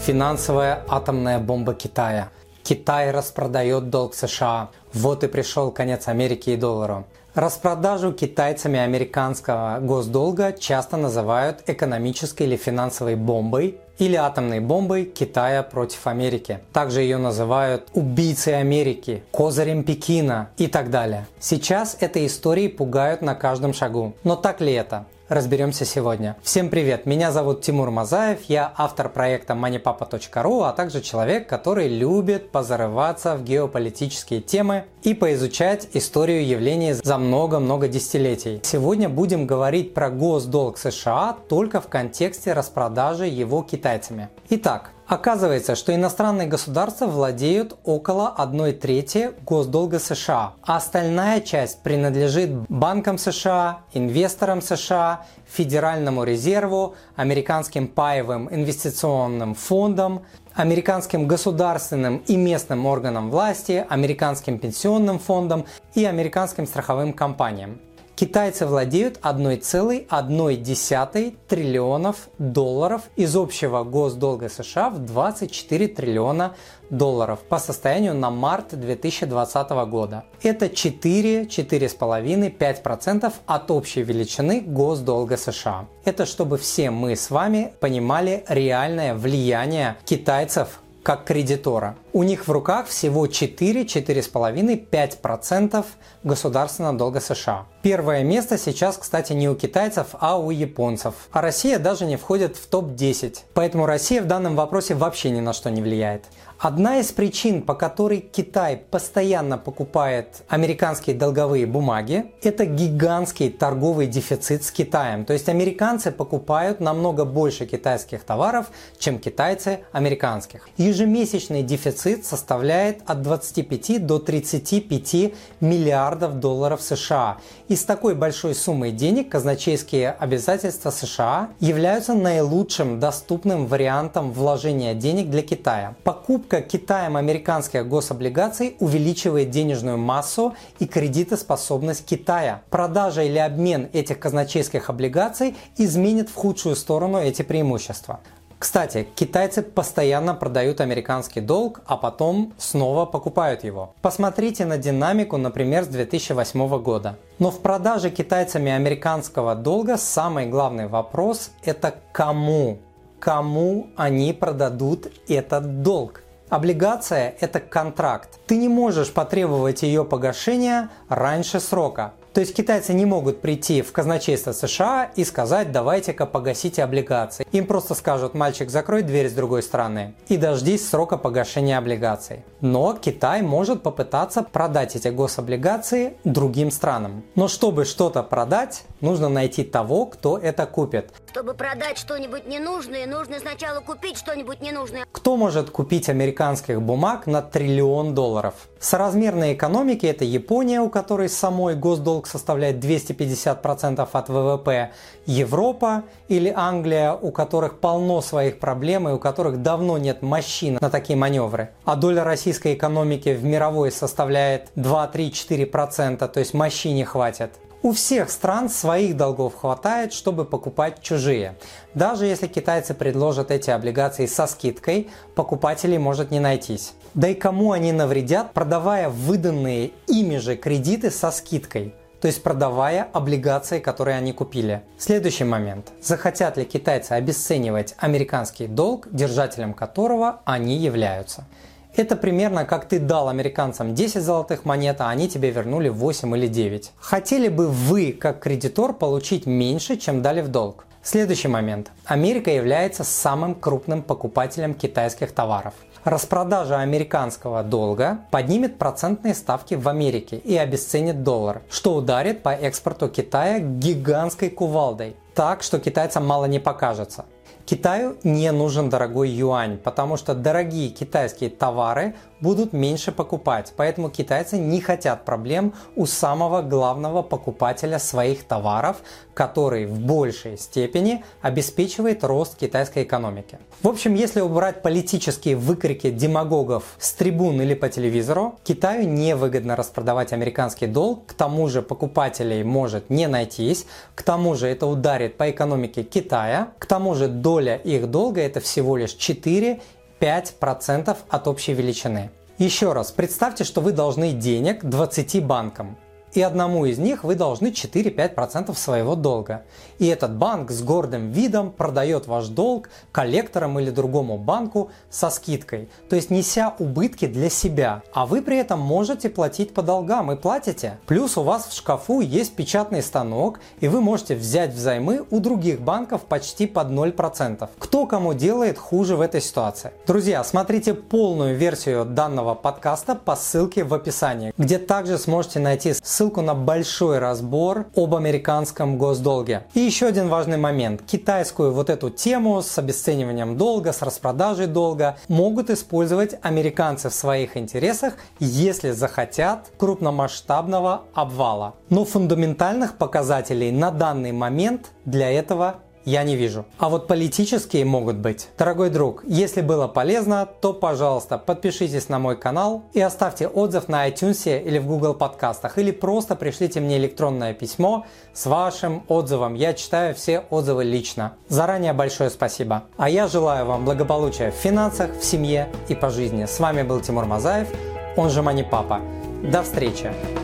Финансовая атомная бомба Китая. Китай распродает долг США. Вот и пришел конец Америки и доллару. Распродажу китайцами американского госдолга часто называют экономической или финансовой бомбой или атомной бомбой Китая против Америки. Также ее называют убийцей Америки, козырем Пекина и так далее. Сейчас этой истории пугают на каждом шагу. Но так ли это? Разберемся сегодня. Всем привет, меня зовут Тимур Мазаев, я автор проекта moneypapa.ru, а также человек, который любит позарываться в геополитические темы и поизучать историю явлений за много-много десятилетий. Сегодня будем говорить про госдолг США только в контексте распродажи его китайцами. Итак, Оказывается, что иностранные государства владеют около 1 трети госдолга США, а остальная часть принадлежит банкам США, инвесторам США, Федеральному резерву, американским паевым инвестиционным фондам, американским государственным и местным органам власти, американским пенсионным фондам и американским страховым компаниям. Китайцы владеют 1,1 триллионов долларов из общего госдолга США в 24 триллиона долларов по состоянию на март 2020 года. Это 4, 4,5-5% от общей величины госдолга США. Это чтобы все мы с вами понимали реальное влияние китайцев как кредитора. У них в руках всего 4, 4,5-5% государственного долга США. Первое место сейчас, кстати, не у китайцев, а у японцев. А Россия даже не входит в топ-10. Поэтому Россия в данном вопросе вообще ни на что не влияет. Одна из причин, по которой Китай постоянно покупает американские долговые бумаги, это гигантский торговый дефицит с Китаем. То есть американцы покупают намного больше китайских товаров, чем китайцы американских. Ежемесячный дефицит составляет от 25 до 35 миллиардов долларов США. И с такой большой суммой денег казначейские обязательства США являются наилучшим доступным вариантом вложения денег для Китая. Покупка Китаем американских гособлигаций увеличивает денежную массу и кредитоспособность Китая. Продажа или обмен этих казначейских облигаций изменит в худшую сторону эти преимущества. Кстати, китайцы постоянно продают американский долг, а потом снова покупают его. Посмотрите на динамику, например, с 2008 года. Но в продаже китайцами американского долга самый главный вопрос – это кому? Кому они продадут этот долг? Облигация – это контракт. Ты не можешь потребовать ее погашения раньше срока. То есть китайцы не могут прийти в казначейство США и сказать, давайте-ка погасите облигации. Им просто скажут, мальчик, закрой дверь с другой стороны и дождись срока погашения облигаций. Но Китай может попытаться продать эти гособлигации другим странам. Но чтобы что-то продать, нужно найти того, кто это купит. Чтобы продать что-нибудь ненужное, нужно сначала купить что-нибудь ненужное. Кто может купить американских бумаг на триллион долларов? Соразмерные экономики – это Япония, у которой самой госдолг составляет 250% от ВВП, Европа или Англия, у которых полно своих проблем и у которых давно нет мощин на такие маневры. А доля российской экономики в мировой составляет 2-3-4%, то есть мощи не хватит. У всех стран своих долгов хватает, чтобы покупать чужие. Даже если китайцы предложат эти облигации со скидкой, покупателей может не найтись. Да и кому они навредят, продавая выданные ими же кредиты со скидкой? то есть продавая облигации, которые они купили. Следующий момент. Захотят ли китайцы обесценивать американский долг, держателем которого они являются? Это примерно как ты дал американцам 10 золотых монет, а они тебе вернули 8 или 9. Хотели бы вы, как кредитор, получить меньше, чем дали в долг? Следующий момент. Америка является самым крупным покупателем китайских товаров. Распродажа американского долга поднимет процентные ставки в Америке и обесценит доллар, что ударит по экспорту Китая гигантской кувалдой, так что китайцам мало не покажется. Китаю не нужен дорогой юань, потому что дорогие китайские товары будут меньше покупать, поэтому китайцы не хотят проблем у самого главного покупателя своих товаров, который в большей степени обеспечивает рост китайской экономики. В общем, если убрать политические выкрики демагогов с трибун или по телевизору, Китаю невыгодно распродавать американский долг, к тому же покупателей может не найтись, к тому же это ударит по экономике Китая, к тому же доля их долга это всего лишь 4-5% от общей величины. Еще раз, представьте, что вы должны денег 20 банкам и одному из них вы должны 4-5% своего долга. И этот банк с гордым видом продает ваш долг коллекторам или другому банку со скидкой, то есть неся убытки для себя. А вы при этом можете платить по долгам и платите. Плюс у вас в шкафу есть печатный станок, и вы можете взять взаймы у других банков почти под 0%. Кто кому делает хуже в этой ситуации? Друзья, смотрите полную версию данного подкаста по ссылке в описании, где также сможете найти ссылку на большой разбор об американском госдолге. И еще один важный момент. Китайскую вот эту тему с обесцениванием долга, с распродажей долга могут использовать американцы в своих интересах, если захотят крупномасштабного обвала. Но фундаментальных показателей на данный момент для этого я не вижу. А вот политические могут быть. Дорогой друг, если было полезно, то, пожалуйста, подпишитесь на мой канал и оставьте отзыв на iTunes или в Google подкастах, или просто пришлите мне электронное письмо с вашим отзывом. Я читаю все отзывы лично. Заранее большое спасибо. А я желаю вам благополучия в финансах, в семье и по жизни. С вами был Тимур Мазаев, он же Мани Папа. До встречи!